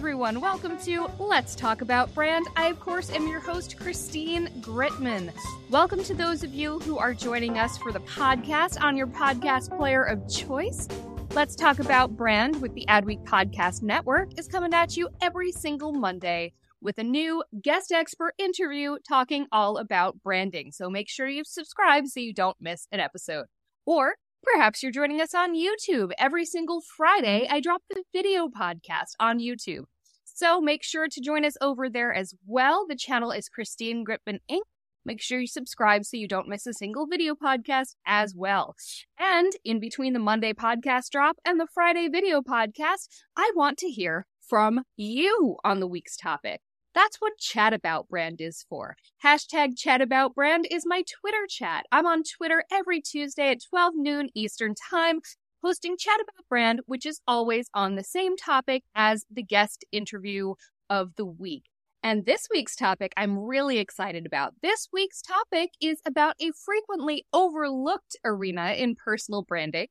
Everyone. Welcome to Let's Talk About Brand. I, of course, am your host, Christine Gritmon. Welcome to those of you who are joining us for the podcast on your podcast player of choice. Let's Talk About Brand with the Adweek Podcast Network is coming at you every single Monday with a new guest expert interview talking all about branding. So make sure you subscribe so you don't miss an episode. Or perhaps you're joining us on YouTube. Every single Friday, I drop the video podcast on YouTube. So make sure to join us over there as well. The channel is Christine Gritmon Inc. Make sure you subscribe so you don't miss a single video podcast as well. And in between the Monday podcast drop and the Friday video podcast, I want to hear from you on the week's topic. That's what Chat About Brand is for. Hashtag Chat About Brand is my Twitter chat. I'm on Twitter every Tuesday at 12 noon Eastern Time, hosting Chat About Brand, which is always on the same topic as the guest interview of the week. And this week's topic I'm really excited about. This week's topic is about a frequently overlooked arena in personal branding,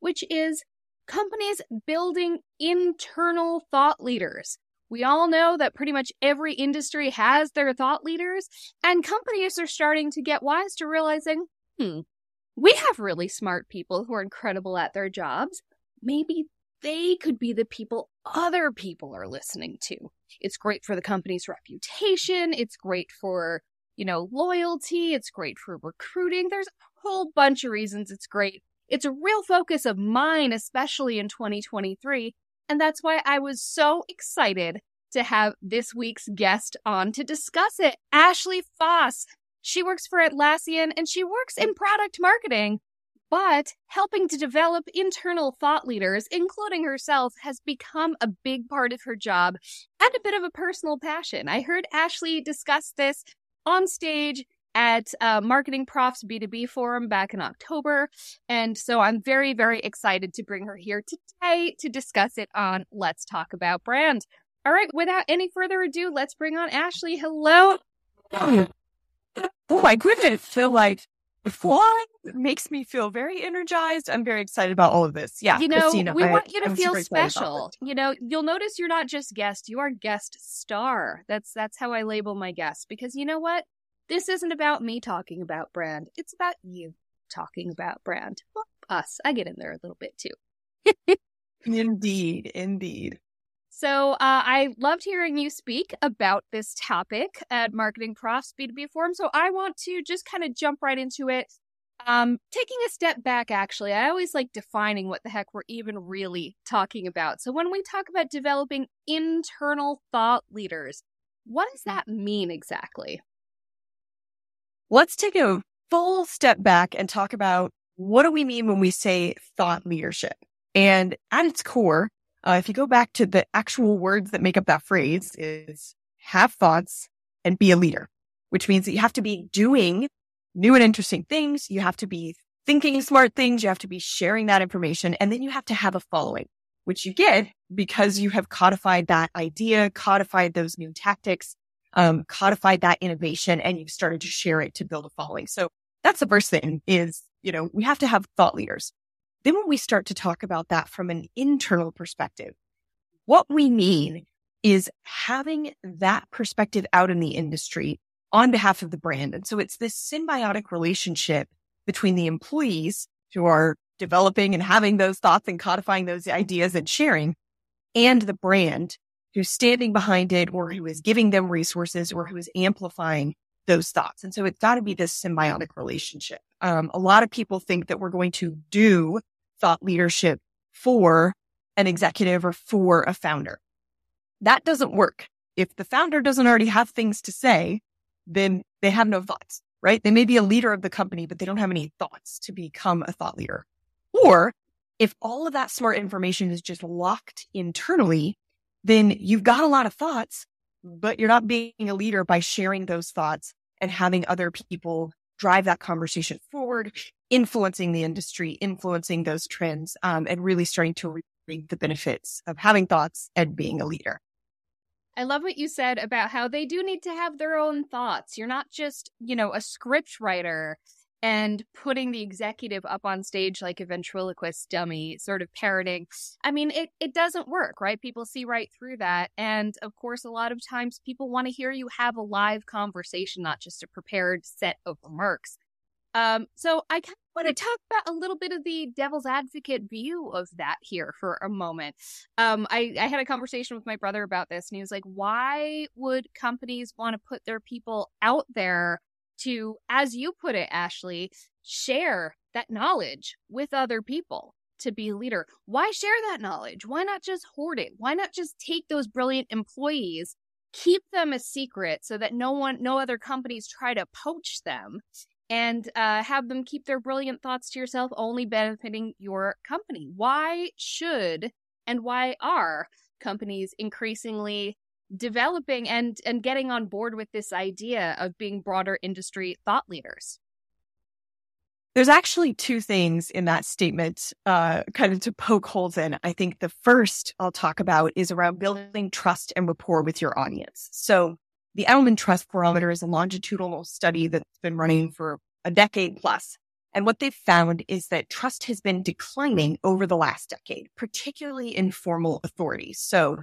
which is companies building internal thought leaders. We all know that pretty much every industry has their thought leaders, and companies are starting to get wise to realizing, hmm, we have really smart people who are incredible at their jobs. Maybe they could be the people other people are listening to. It's great for the company's reputation. It's great for, you know, loyalty. It's great for recruiting. There's a whole bunch of reasons it's great. It's a real focus of mine, especially in 2023. And that's why I was so excited to have this week's guest on to discuss it. Ashley Faus. She works for Atlassian and she works in product marketing. But helping to develop internal thought leaders, including herself, has become a big part of her job and a bit of a personal passion. I heard Ashley discuss this on stage at uh, Marketing Profs B2B Forum back in October. And so I'm very, very excited to bring her here today to discuss it on Let's Talk About Brand. All right, without any further ado, let's bring on Ashley. Hello. Oh my goodness. Feel like what makes me feel very energized. I'm very excited about all of this. Yeah. You know, Christina, we I- want you to I'm feel super excited about special. You know, you'll notice you're not just guest, you are guest star. That's that's how I label my guests because you know what? This isn't about me talking about brand. It's about you talking about brand. Well, us. I get in there a little bit too. Indeed. Indeed. So uh, I loved hearing you speak about this topic at Marketing Profs B2B Forum. So I want to just kind of jump right into it. Um, taking a step back, actually, I always like defining what the heck we're even really talking about. So when we talk about developing internal thought leaders, what does that mean exactly? Let's take a full step back and talk about what do we mean when we say thought leadership? And at its core, uh, if you go back to the actual words that make up that phrase is have thoughts and be a leader, which means that you have to be doing new and interesting things. You have to be thinking smart things. You have to be sharing that information and then you have to have a following, which you get because you have codified that idea, codified those new tactics, um, codified that innovation and you've started to share it to build a following. So that's the first thing is, you know, we have to have thought leaders. Then when we start to talk about that from an internal perspective, what we mean is having that perspective out in the industry on behalf of the brand. And so it's this symbiotic relationship between the employees who are developing and having those thoughts and codifying those ideas and sharing and the brand who's standing behind it or who is giving them resources or who is amplifying those thoughts. And so it's got to be this symbiotic relationship. Um, a lot of people think that we're going to do thought leadership for an executive or for a founder. That doesn't work. If the founder doesn't already have things to say, then they have no thoughts. right? They may be a leader of the company, but they don't have any thoughts to become a thought leader. Or if all of that smart information is just locked internally, then you've got a lot of thoughts, but you're not being a leader by sharing those thoughts and having other people drive that conversation forward, influencing the industry, influencing those trends, um, and really starting to reap the benefits of having thoughts and being a leader. I love what you said about how they do need to have their own thoughts. You're not just, you know, a script writer and putting the executive up on stage like a ventriloquist dummy, sort of parroting. I mean, it, it doesn't work, right? People see right through that. And of course, a lot of times people want to hear you have a live conversation, not just a prepared set of remarks. Um, so I kind of want to talk about a little bit of the devil's advocate view of that here for a moment. Um, I, I had a conversation with my brother about this, and he was like, "Why would companies want to put their people out there to, as you put it, Ashley, share that knowledge with other people?" To be a leader. Why share that knowledge? Why not just hoard it? Why not just take those brilliant employees keep them a secret so that no one no other companies try to poach them and uh, have them keep their brilliant thoughts to yourself, only benefiting your company. Why should and why are companies increasingly developing and and getting on board with this idea of being broader industry thought leaders? There's actually two things in that statement, uh, kind of to poke holes in. I think the first I'll talk about is around building trust and rapport with your audience. So the Edelman Trust Barometer is a longitudinal study that's been running for a decade plus. And what they've found is that trust has been declining over the last decade, particularly in formal authorities. So,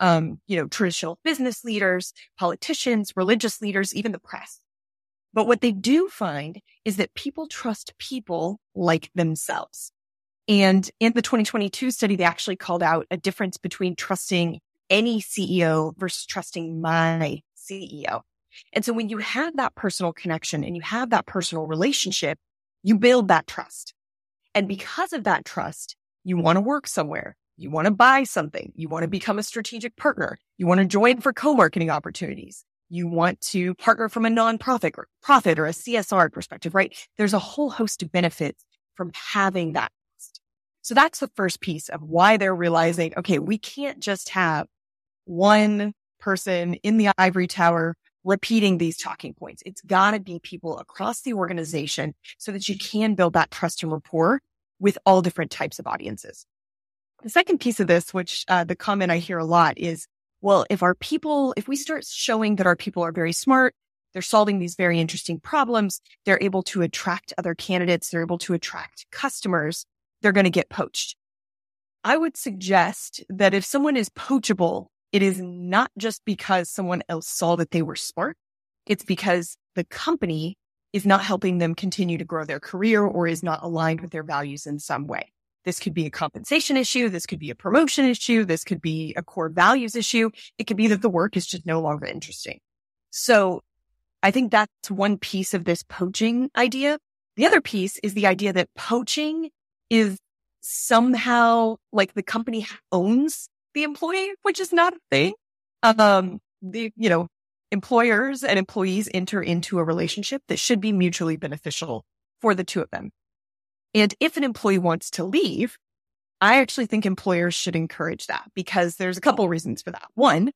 um, you know, traditional business leaders, politicians, religious leaders, even the press. But what they do find is that people trust people like themselves. And in the 2022 study, they actually called out a difference between trusting any CEO versus trusting my CEO. And so when you have that personal connection and you have that personal relationship, you build that trust. And because of that trust, you want to work somewhere. You want to buy something. You want to become a strategic partner. You want to join for co-marketing opportunities. You want to partner from a nonprofit or profit or a CSR perspective, right? There's a whole host of benefits from having that. So that's the first piece of why they're realizing, okay, we can't just have one person in the ivory tower repeating these talking points. It's got to be people across the organization so that you can build that trust and rapport with all different types of audiences. The second piece of this, which uh, the comment I hear a lot is, well, if our people, if we start showing that our people are very smart, they're solving these very interesting problems, they're able to attract other candidates, they're able to attract customers, they're going to get poached. I would suggest that if someone is poachable, it is not just because someone else saw that they were smart. It's because the company is not helping them continue to grow their career or is not aligned with their values in some way. This could be a compensation issue. This could be a promotion issue. This could be a core values issue. It could be that the work is just no longer interesting. So I think that's one piece of this poaching idea. The other piece is the idea that poaching is somehow like the company owns the employee, which is not a thing. Um, the, you know, employers and employees enter into a relationship that should be mutually beneficial for the two of them. And if an employee wants to leave, I actually think employers should encourage that because there's a couple reasons for that. One,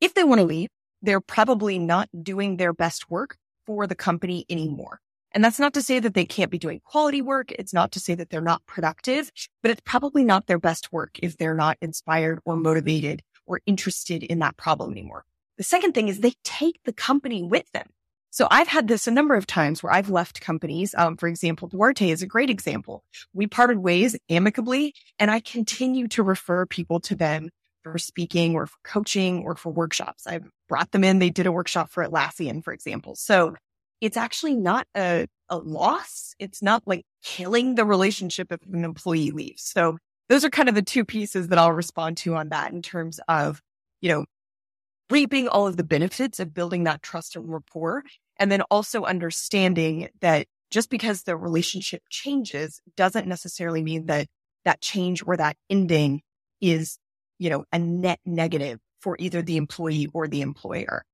if they want to leave, they're probably not doing their best work for the company anymore. And that's not to say that they can't be doing quality work. It's not to say that they're not productive, but it's probably not their best work if they're not inspired or motivated or interested in that problem anymore. The second thing is they take the company with them. So I've had this a number of times where I've left companies. Um, for example, Duarte is a great example. We parted ways amicably and I continue to refer people to them for speaking or for coaching or for workshops. I've brought them in. They did a workshop for Atlassian, for example. So it's actually not a, a loss. It's not like killing the relationship if an employee leaves. So those are kind of the two pieces that I'll respond to on that in terms of, you know, reaping all of the benefits of building that trust and rapport. And then also understanding that just because the relationship changes doesn't necessarily mean that that change or that ending is, you know, a net negative for either the employee or the employer.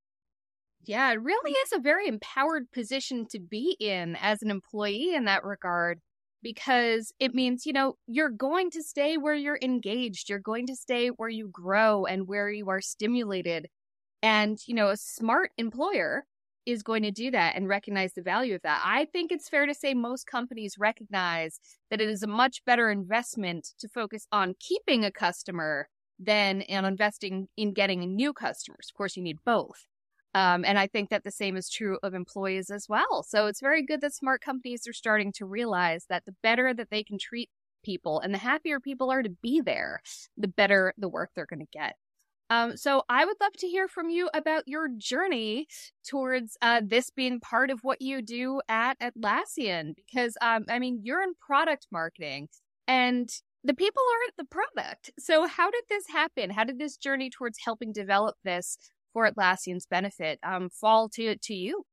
Yeah, it really is a very empowered position to be in as an employee in that regard because it means, you know, you're going to stay where you're engaged. You're going to stay where you grow and where you are stimulated. And, you know, a smart employer is going to do that and recognize the value of that. I think it's fair to say most companies recognize that it is a much better investment to focus on keeping a customer than on investing in getting new customers. Of course, you need both. Um, and I think that the same is true of employees as well. So it's very good that smart companies are starting to realize that the better that they can treat people and the happier people are to be there, the better the work they're going to get. Um, so I would love to hear from you about your journey towards uh, this being part of what you do at Atlassian, because um, I mean you're in product marketing, and the people aren't the product. So how did this happen? How did this journey towards helping develop this for Atlassian's benefit um, fall to to you?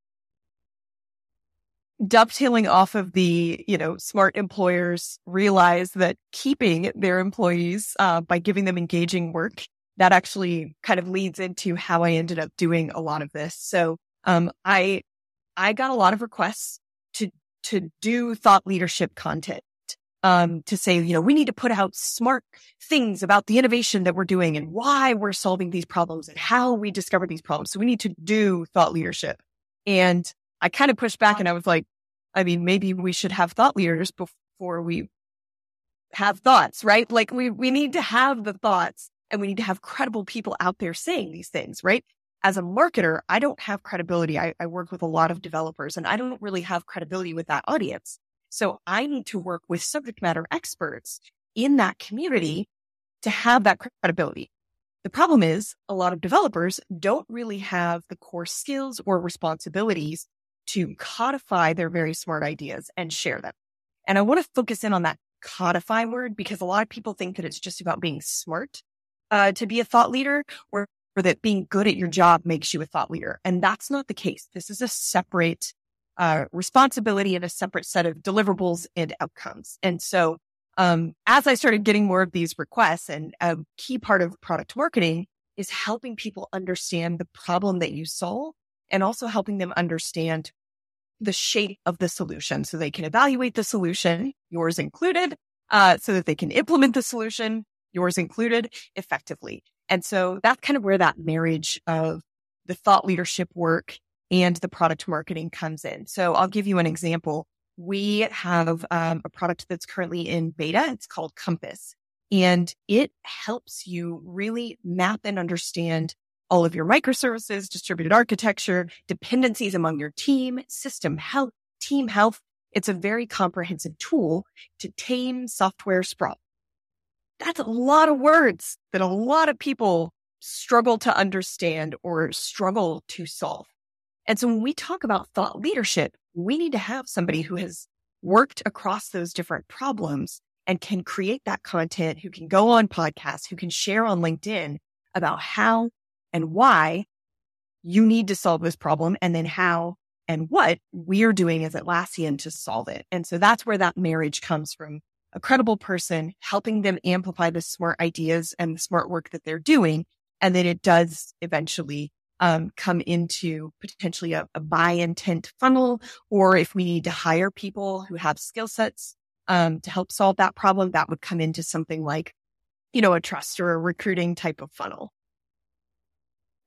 dovetailing off of the, you know, smart employers realize that keeping their employees uh, by giving them engaging work that actually kind of leads into how I ended up doing a lot of this. So, um, I, I got a lot of requests to, to do thought leadership content. Um, to say, you know, we need to put out smart things about the innovation that we're doing and why we're solving these problems and how we discover these problems. So we need to do thought leadership. And I kind of pushed back and I was like, I mean, maybe we should have thought leaders before we have thoughts, right? Like we, we need to have the thoughts and we need to have credible people out there saying these things, right? As a marketer, I don't have credibility. I, I work with a lot of developers and I don't really have credibility with that audience. So I need to work with subject matter experts in that community to have that credibility. The problem is a lot of developers don't really have the core skills or responsibilities to codify their very smart ideas and share them. And I want to focus in on that codify word because a lot of people think that it's just about being smart uh, to be a thought leader or, or that being good at your job makes you a thought leader. And that's not the case. This is a separate uh, responsibility and a separate set of deliverables and outcomes. And so, um, as I started getting more of these requests and a key part of product marketing is helping people understand the problem that you solve and also helping them understand the shape of the solution so they can evaluate the solution, yours included, uh, so that they can implement the solution yours included, effectively. And so that's kind of where that marriage of the thought leadership work and the product marketing comes in. So I'll give you an example. We have um, a product that's currently in beta. It's called Compass and it helps you really map and understand all of your microservices, distributed architecture, dependencies among your team, system health, team health. It's a very comprehensive tool to tame software sprawl that's a lot of words that a lot of people struggle to understand or struggle to solve. And so when we talk about thought leadership, we need to have somebody who has worked across those different problems and can create that content, who can go on podcasts, who can share on LinkedIn about how and why you need to solve this problem and then how and what we're doing as Atlassian to solve it. And so that's where that marriage comes from a credible person, helping them amplify the smart ideas and the smart work that they're doing. And then it does eventually um, come into potentially a, a, buy intent funnel, or if we need to hire people who have skill sets um, to help solve that problem, that would come into something like, you know, a trust or a recruiting type of funnel.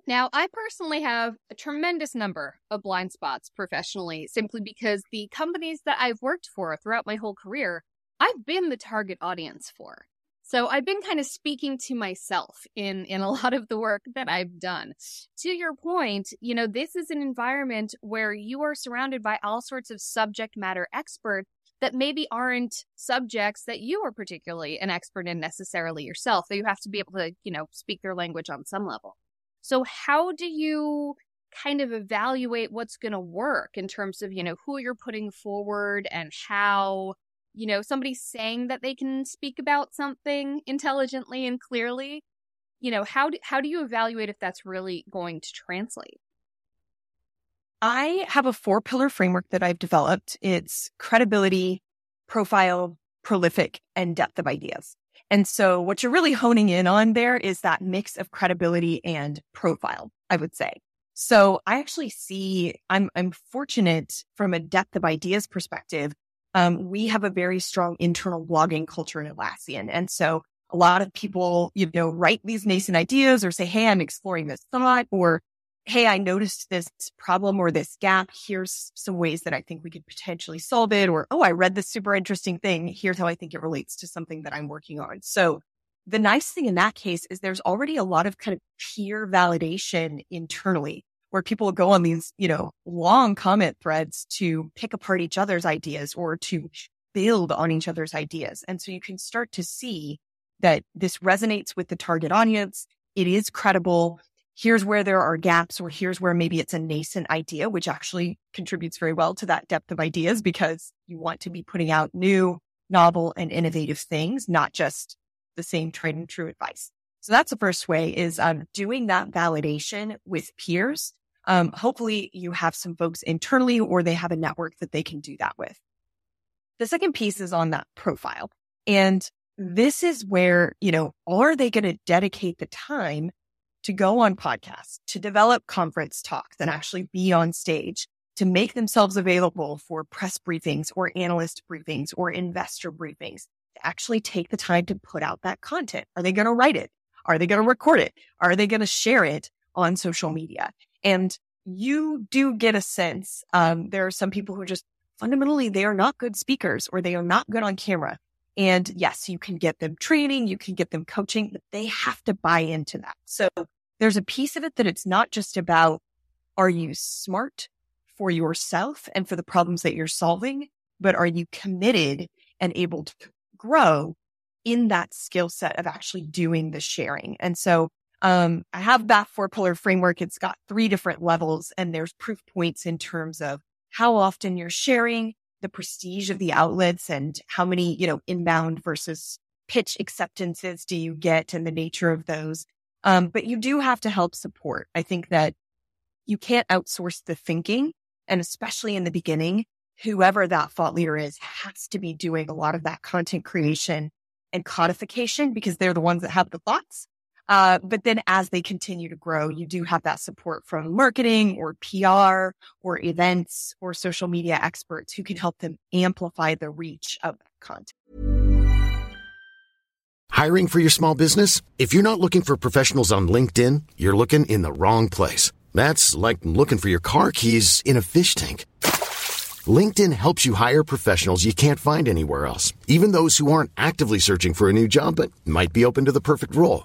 Now, I personally have a tremendous number of blind spots professionally, simply because the companies that I've worked for throughout my whole career I've been the target audience for. So I've been kind of speaking to myself in in a lot of the work that I've done. To your point, you know, this is an environment where you are surrounded by all sorts of subject matter experts that maybe aren't subjects that you are particularly an expert in necessarily yourself. That you have to be able to, you know, speak their language on some level. So how do you kind of evaluate what's going to work in terms of, you know, who you're putting forward and how you know, somebody saying that they can speak about something intelligently and clearly, you know, how do, how do you evaluate if that's really going to translate? I have a four pillar framework that I've developed. It's credibility, profile, prolific, and depth of ideas. And so what you're really honing in on there is that mix of credibility and profile, I would say. So I actually see I'm I'm fortunate from a depth of ideas perspective. Um, we have a very strong internal blogging culture in Atlassian. And so a lot of people, you know, write these nascent ideas or say, Hey, I'm exploring this thought or Hey, I noticed this problem or this gap. Here's some ways that I think we could potentially solve it. Or, Oh, I read this super interesting thing. Here's how I think it relates to something that I'm working on. So the nice thing in that case is there's already a lot of kind of peer validation internally where people go on these, you know, long comment threads to pick apart each other's ideas or to build on each other's ideas. And so you can start to see that this resonates with the target audience. It is credible. Here's where there are gaps, or here's where maybe it's a nascent idea, which actually contributes very well to that depth of ideas because you want to be putting out new, novel, and innovative things, not just the same tried and true advice. So that's the first way is um, doing that validation with peers um, hopefully you have some folks internally or they have a network that they can do that with. The second piece is on that profile. And this is where, you know, are they going to dedicate the time to go on podcasts, to develop conference talks and actually be on stage, to make themselves available for press briefings or analyst briefings or investor briefings, to actually take the time to put out that content? Are they going to write it? Are they going to record it? Are they going to share it on social media? And you do get a sense. Um, there are some people who just fundamentally, they are not good speakers or they are not good on camera. And yes, you can get them training, you can get them coaching, but they have to buy into that. So there's a piece of it that it's not just about, are you smart for yourself and for the problems that you're solving, but are you committed and able to grow in that skill set of actually doing the sharing? And so um, I have that four pillar framework. It's got three different levels and there's proof points in terms of how often you're sharing the prestige of the outlets and how many, you know, inbound versus pitch acceptances do you get and the nature of those. Um, but you do have to help support. I think that you can't outsource the thinking. And especially in the beginning, whoever that thought leader is has to be doing a lot of that content creation and codification because they're the ones that have the thoughts uh, but then as they continue to grow, you do have that support from marketing or PR or events or social media experts who can help them amplify the reach of content. Hiring for your small business? If you're not looking for professionals on LinkedIn, you're looking in the wrong place. That's like looking for your car keys in a fish tank. LinkedIn helps you hire professionals you can't find anywhere else, even those who aren't actively searching for a new job but might be open to the perfect role.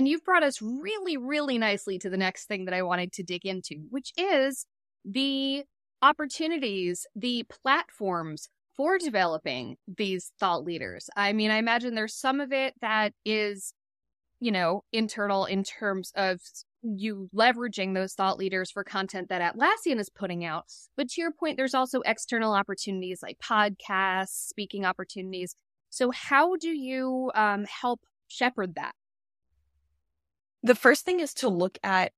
And you've brought us really, really nicely to the next thing that I wanted to dig into, which is the opportunities, the platforms for developing these thought leaders. I mean, I imagine there's some of it that is, you know, internal in terms of you leveraging those thought leaders for content that Atlassian is putting out. But to your point, there's also external opportunities like podcasts, speaking opportunities. So how do you um, help shepherd that? The first thing is to look at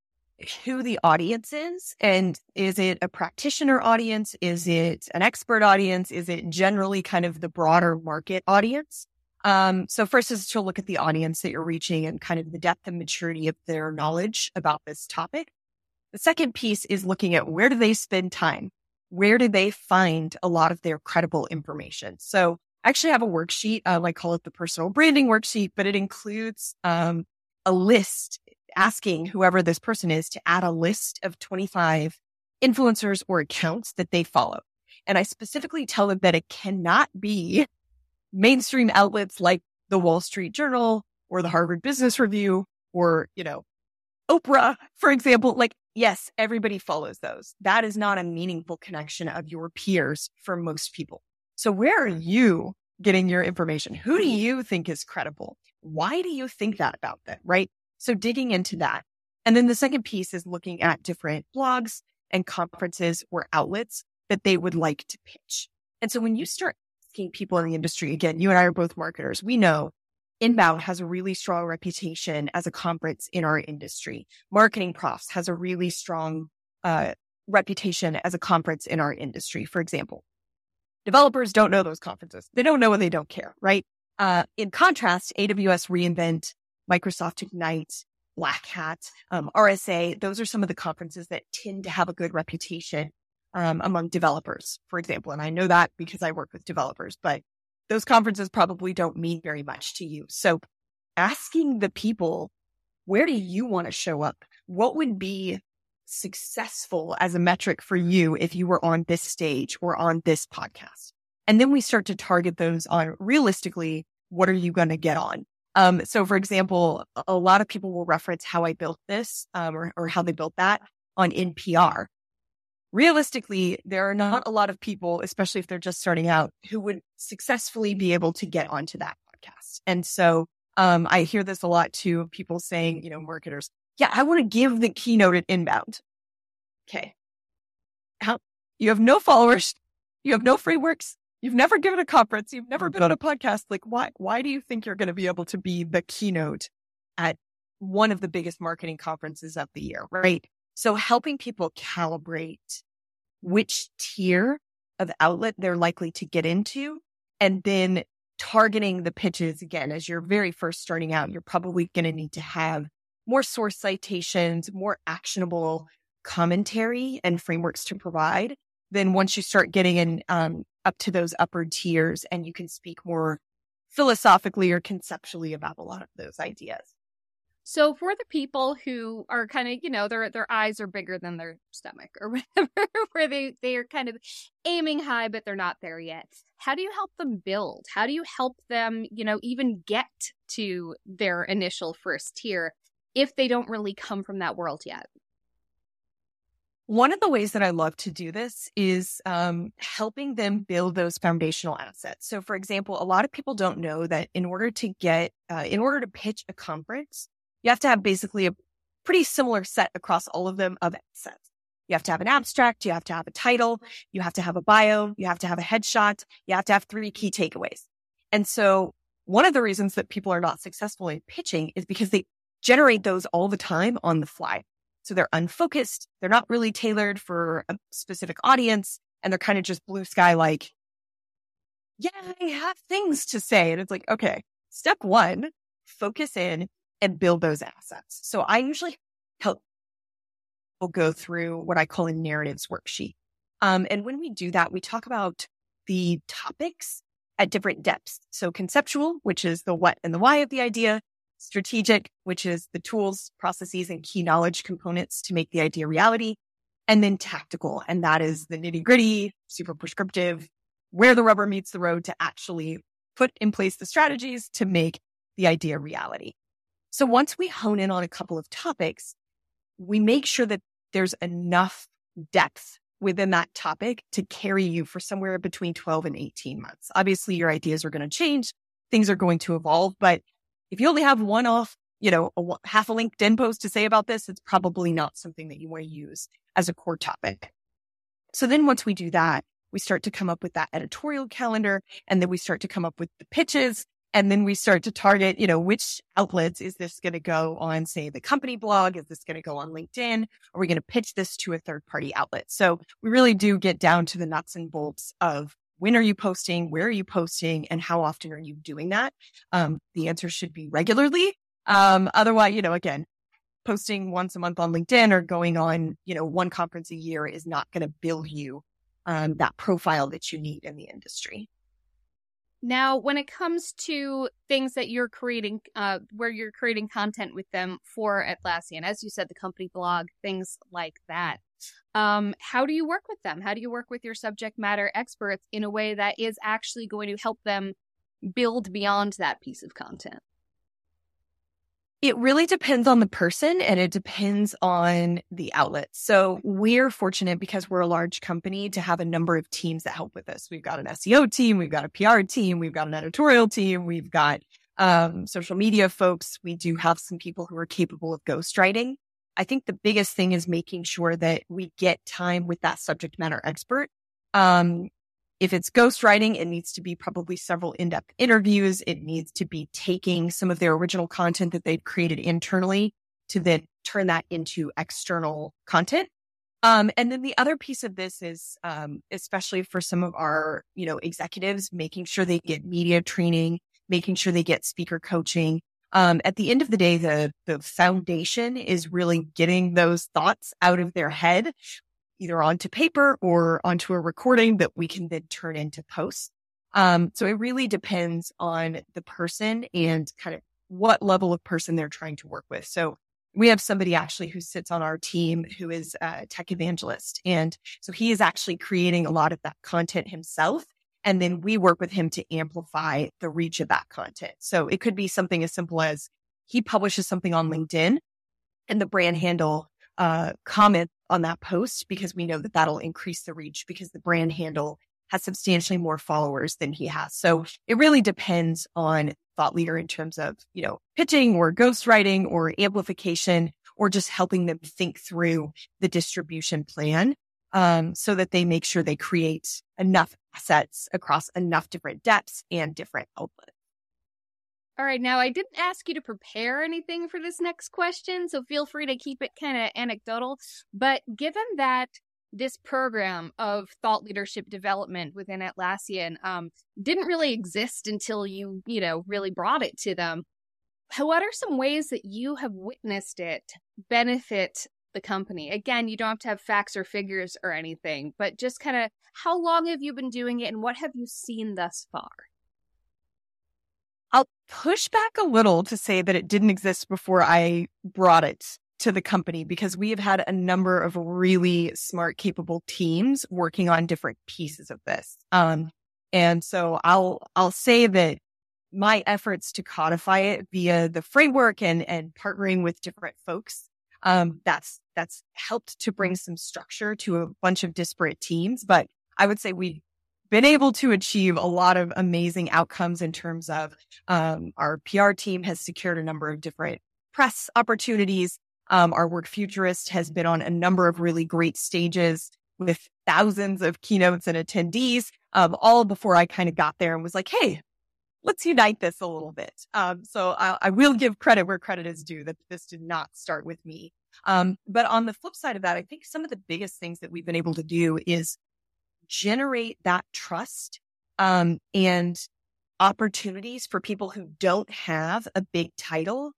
who the audience is and is it a practitioner audience? Is it an expert audience? Is it generally kind of the broader market audience? Um, so first is to look at the audience that you're reaching and kind of the depth and maturity of their knowledge about this topic. The second piece is looking at where do they spend time? Where do they find a lot of their credible information? So I actually have a worksheet. Um, I call it the personal branding worksheet, but it includes um, a list asking whoever this person is to add a list of 25 influencers or accounts that they follow. And I specifically tell them that it cannot be mainstream outlets like the Wall Street Journal or the Harvard Business Review or, you know, Oprah, for example, like, yes, everybody follows those. That is not a meaningful connection of your peers for most people. So where are you getting your information? Who do you think is credible? Why do you think that about them? Right. So digging into that. And then the second piece is looking at different blogs and conferences or outlets that they would like to pitch. And so when you start asking people in the industry, again, you and I are both marketers, we know Inbound has a really strong reputation as a conference in our industry. Marketing Profs has a really strong uh, reputation as a conference in our industry, for example. Developers don't know those conferences. They don't know and they don't care, right? Uh, in contrast, AWS reInvent, Microsoft Ignite, Black Hat, um, RSA, those are some of the conferences that tend to have a good reputation um, among developers, for example. And I know that because I work with developers, but those conferences probably don't mean very much to you. So asking the people, where do you want to show up? What would be successful as a metric for you if you were on this stage or on this podcast? And then we start to target those on realistically, what are you going to get on? Um, so for example, a lot of people will reference how I built this, um, or, or how they built that on NPR. Realistically, there are not a lot of people, especially if they're just starting out, who would successfully be able to get onto that podcast. And so, um, I hear this a lot too, of people saying, you know, marketers, yeah, I want to give the keynote at inbound. Okay. How, you have no followers. You have no frameworks. You've never given a conference. You've never been on a podcast. Like, why, why do you think you're going to be able to be the keynote at one of the biggest marketing conferences of the year? Right. So helping people calibrate which tier of outlet they're likely to get into and then targeting the pitches again, as you're very first starting out, you're probably going to need to have more source citations, more actionable commentary and frameworks to provide then once you start getting in um, up to those upper tiers and you can speak more philosophically or conceptually about a lot of those ideas. So for the people who are kind of, you know, their their eyes are bigger than their stomach or whatever, where they they are kind of aiming high but they're not there yet. How do you help them build? How do you help them, you know, even get to their initial first tier if they don't really come from that world yet? One of the ways that I love to do this is um, helping them build those foundational assets. So, for example, a lot of people don't know that in order to get, uh, in order to pitch a conference, you have to have basically a pretty similar set across all of them of assets. You have to have an abstract, you have to have a title, you have to have a bio, you have to have a headshot, you have to have three key takeaways. And so, one of the reasons that people are not successful in pitching is because they generate those all the time on the fly. So they're unfocused. They're not really tailored for a specific audience. And they're kind of just blue sky, like, yeah, I have things to say. And it's like, okay, step one, focus in and build those assets. So I usually help people go through what I call a narratives worksheet. Um, and when we do that, we talk about the topics at different depths. So conceptual, which is the what and the why of the idea, strategic, which is the tools, processes, and key knowledge components to make the idea reality. And then tactical. And that is the nitty gritty, super prescriptive, where the rubber meets the road to actually put in place the strategies to make the idea reality. So once we hone in on a couple of topics, we make sure that there's enough depth within that topic to carry you for somewhere between 12 and 18 months. Obviously, your ideas are going to change. Things are going to evolve, but if you only have one off, you know, a, half a LinkedIn post to say about this, it's probably not something that you want to use as a core topic. So then once we do that, we start to come up with that editorial calendar and then we start to come up with the pitches and then we start to target, you know, which outlets is this going to go on, say, the company blog? Is this going to go on LinkedIn? Are we going to pitch this to a third party outlet? So we really do get down to the nuts and bolts of when are you posting? Where are you posting? And how often are you doing that? Um, the answer should be regularly. Um, otherwise, you know, again, posting once a month on LinkedIn or going on, you know, one conference a year is not going to build you um, that profile that you need in the industry. Now, when it comes to things that you're creating, uh, where you're creating content with them for Atlassian, as you said, the company blog, things like that, um, how do you work with them? How do you work with your subject matter experts in a way that is actually going to help them build beyond that piece of content? It really depends on the person and it depends on the outlet. So we're fortunate because we're a large company to have a number of teams that help with us. We've got an SEO team, we've got a PR team, we've got an editorial team, we've got um, social media folks. We do have some people who are capable of ghostwriting. I think the biggest thing is making sure that we get time with that subject matter expert. Um, if it's ghostwriting, it needs to be probably several in depth interviews. It needs to be taking some of their original content that they've created internally to then turn that into external content. Um, and then the other piece of this is, um, especially for some of our, you know, executives, making sure they get media training, making sure they get speaker coaching. Um, at the end of the day, the the foundation is really getting those thoughts out of their head either onto paper or onto a recording that we can then turn into posts. Um, so it really depends on the person and kind of what level of person they're trying to work with. So we have somebody actually who sits on our team who is a tech evangelist. And so he is actually creating a lot of that content himself. And then we work with him to amplify the reach of that content. So it could be something as simple as he publishes something on LinkedIn and the brand handle uh, comment on that post because we know that that'll increase the reach because the brand handle has substantially more followers than he has. So it really depends on thought leader in terms of, you know, pitching or ghostwriting or amplification or just helping them think through the distribution plan um, so that they make sure they create enough assets across enough different depths and different outlets. All right, now I didn't ask you to prepare anything for this next question, so feel free to keep it kind of anecdotal. But given that this program of thought leadership development within Atlassian um, didn't really exist until you, you know, really brought it to them, what are some ways that you have witnessed it benefit the company? Again, you don't have to have facts or figures or anything, but just kind of how long have you been doing it and what have you seen thus far? I'll push back a little to say that it didn't exist before I brought it to the company because we have had a number of really smart, capable teams working on different pieces of this. Um, and so I'll, I'll say that my efforts to codify it via the framework and, and partnering with different folks, um, that's, that's helped to bring some structure to a bunch of disparate teams. But I would say we've been able to achieve a lot of amazing outcomes in terms of um, our PR team has secured a number of different press opportunities. Um, our work futurist has been on a number of really great stages with thousands of keynotes and attendees, um, all before I kind of got there and was like, hey, let's unite this a little bit. Um, so I, I, will give credit where credit is due that this did not start with me. Um, but on the flip side of that, I think some of the biggest things that we've been able to do is generate that trust um, and opportunities for people who don't have a big title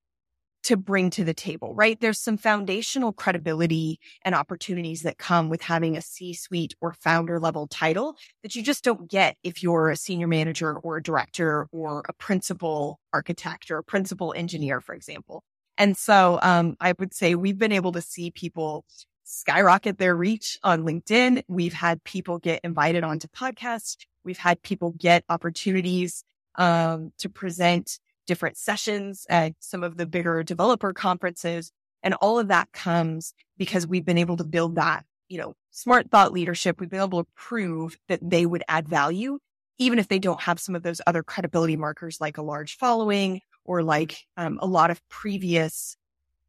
to bring to the table, right? There's some foundational credibility and opportunities that come with having a C suite or founder level title that you just don't get if you're a senior manager or a director or a principal architect or a principal engineer, for example. And so um, I would say we've been able to see people skyrocket their reach on LinkedIn. We've had people get invited onto podcasts. We've had people get opportunities um, to present different sessions at some of the bigger developer conferences. And all of that comes because we've been able to build that, you know, smart thought leadership. We've been able to prove that they would add value, even if they don't have some of those other credibility markers like a large following or like um, a lot of previous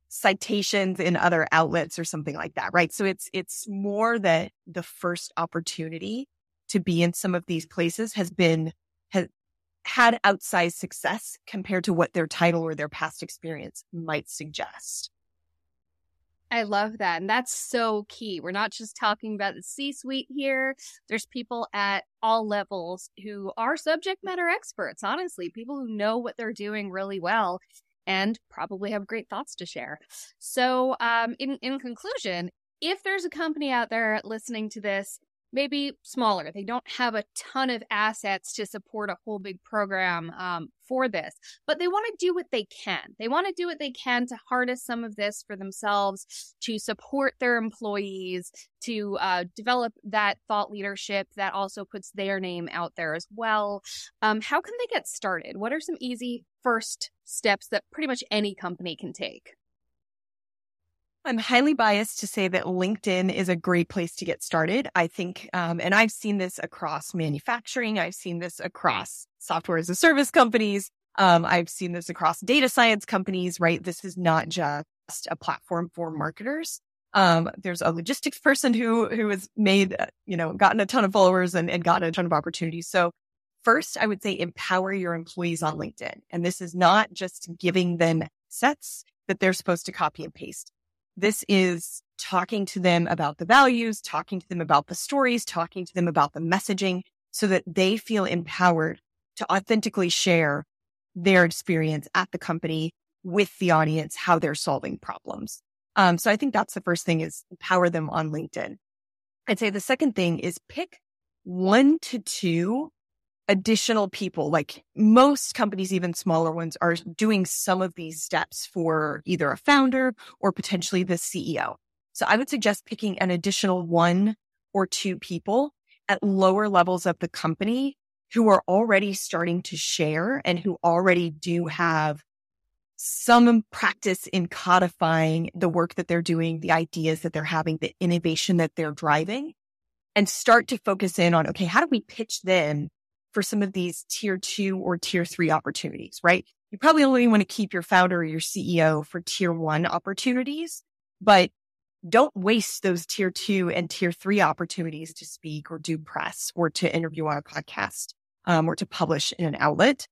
citations in other outlets or something like that, right? So it's it's more that the first opportunity to be in some of these places has been has had outsized success compared to what their title or their past experience might suggest. I love that. And that's so key. We're not just talking about the C suite here. There's people at all levels who are subject matter experts, honestly, people who know what they're doing really well and probably have great thoughts to share. So, um, in, in conclusion, if there's a company out there listening to this, maybe smaller. They don't have a ton of assets to support a whole big program um, for this, but they want to do what they can. They want to do what they can to harness some of this for themselves, to support their employees, to uh, develop that thought leadership that also puts their name out there as well. Um, how can they get started? What are some easy first steps that pretty much any company can take? I'm highly biased to say that LinkedIn is a great place to get started. I think, um, and I've seen this across manufacturing. I've seen this across software as a service companies. Um, I've seen this across data science companies, right? This is not just a platform for marketers. Um, there's a logistics person who, who has made, uh, you know, gotten a ton of followers and, and gotten a ton of opportunities. So first, I would say empower your employees on LinkedIn. And this is not just giving them sets that they're supposed to copy and paste this is talking to them about the values, talking to them about the stories, talking to them about the messaging so that they feel empowered to authentically share their experience at the company with the audience, how they're solving problems. Um, so I think that's the first thing is empower them on LinkedIn. I'd say the second thing is pick one to two additional people, like most companies, even smaller ones, are doing some of these steps for either a founder or potentially the CEO. So I would suggest picking an additional one or two people at lower levels of the company who are already starting to share and who already do have some practice in codifying the work that they're doing, the ideas that they're having, the innovation that they're driving, and start to focus in on, okay, how do we pitch them for some of these tier two or tier three opportunities, right? You probably only want to keep your founder or your CEO for tier one opportunities, but don't waste those tier two and tier three opportunities to speak or do press or to interview on a podcast um, or to publish in an outlet.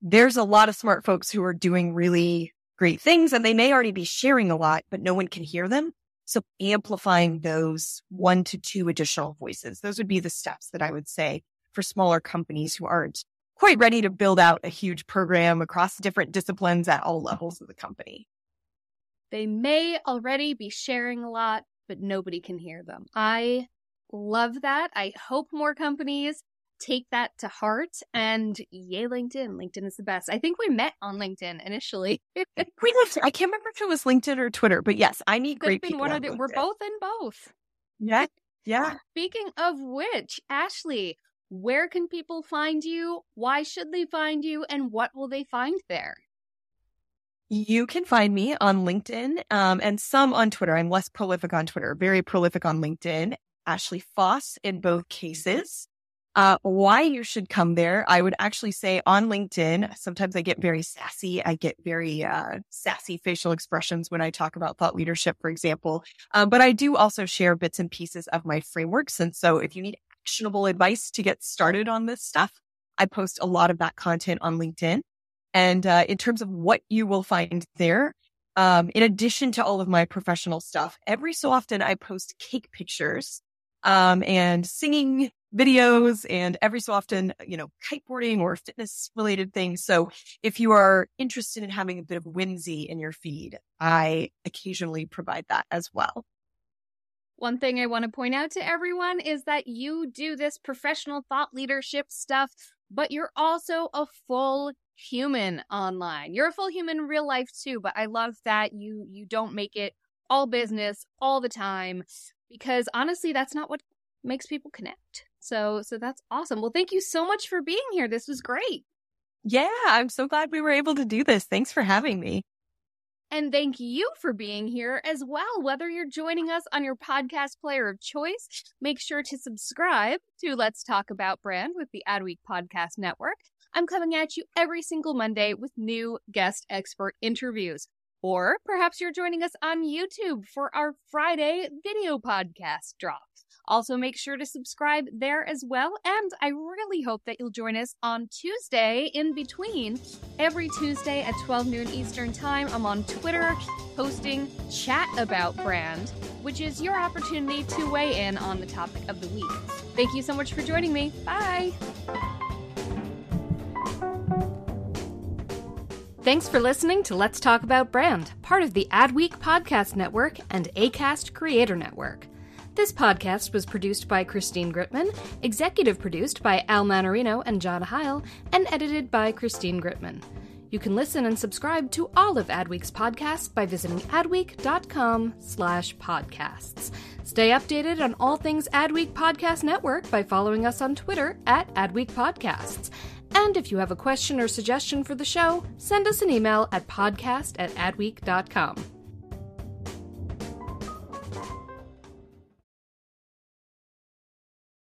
There's a lot of smart folks who are doing really great things and they may already be sharing a lot, but no one can hear them. So amplifying those one to two additional voices, those would be the steps that I would say for smaller companies who aren't quite ready to build out a huge program across different disciplines at all levels of the company. They may already be sharing a lot, but nobody can hear them. I love that. I hope more companies take that to heart and yay LinkedIn. LinkedIn is the best. I think we met on LinkedIn initially. we lived, I can't remember if it was LinkedIn or Twitter, but yes, I need great people. One of the, we're both in both. Yeah. Yeah. Speaking of which, Ashley, where can people find you? Why should they find you? And what will they find there? You can find me on LinkedIn um, and some on Twitter. I'm less prolific on Twitter, very prolific on LinkedIn. Ashley Faus in both cases. Uh, why you should come there, I would actually say on LinkedIn. Sometimes I get very sassy. I get very uh, sassy facial expressions when I talk about thought leadership, for example. Um, but I do also share bits and pieces of my frameworks. And so if you need actionable advice to get started on this stuff. I post a lot of that content on LinkedIn. And uh, in terms of what you will find there, um, in addition to all of my professional stuff, every so often I post cake pictures um, and singing videos and every so often, you know, kiteboarding or fitness related things. So if you are interested in having a bit of whimsy in your feed, I occasionally provide that as well. One thing I want to point out to everyone is that you do this professional thought leadership stuff, but you're also a full human online. You're a full human in real life too, but I love that you you don't make it all business all the time because honestly that's not what makes people connect. So so that's awesome. Well, thank you so much for being here. This was great. Yeah, I'm so glad we were able to do this. Thanks for having me. And thank you for being here as well. Whether you're joining us on your podcast player of choice, make sure to subscribe to Let's Talk About Brand with the Adweek Podcast Network. I'm coming at you every single Monday with new guest expert interviews. Or perhaps you're joining us on YouTube for our Friday video podcast drop. Also, make sure to subscribe there as well. And I really hope that you'll join us on Tuesday in between. Every Tuesday at 12 noon Eastern Time, I'm on Twitter posting Chat About Brand, which is your opportunity to weigh in on the topic of the week. Thank you so much for joining me. Bye. Thanks for listening to Let's Talk About Brand, part of the Adweek Podcast Network and ACAST Creator Network. This podcast was produced by Christine Gritmon, executive produced by Al Manarino and John Heil, and edited by Christine Gritmon. You can listen and subscribe to all of Adweek's podcasts by visiting adweek.com slash podcasts. Stay updated on all things Adweek Podcast Network by following us on Twitter at Adweek Podcasts. And if you have a question or suggestion for the show, send us an email at podcast at adweek.com.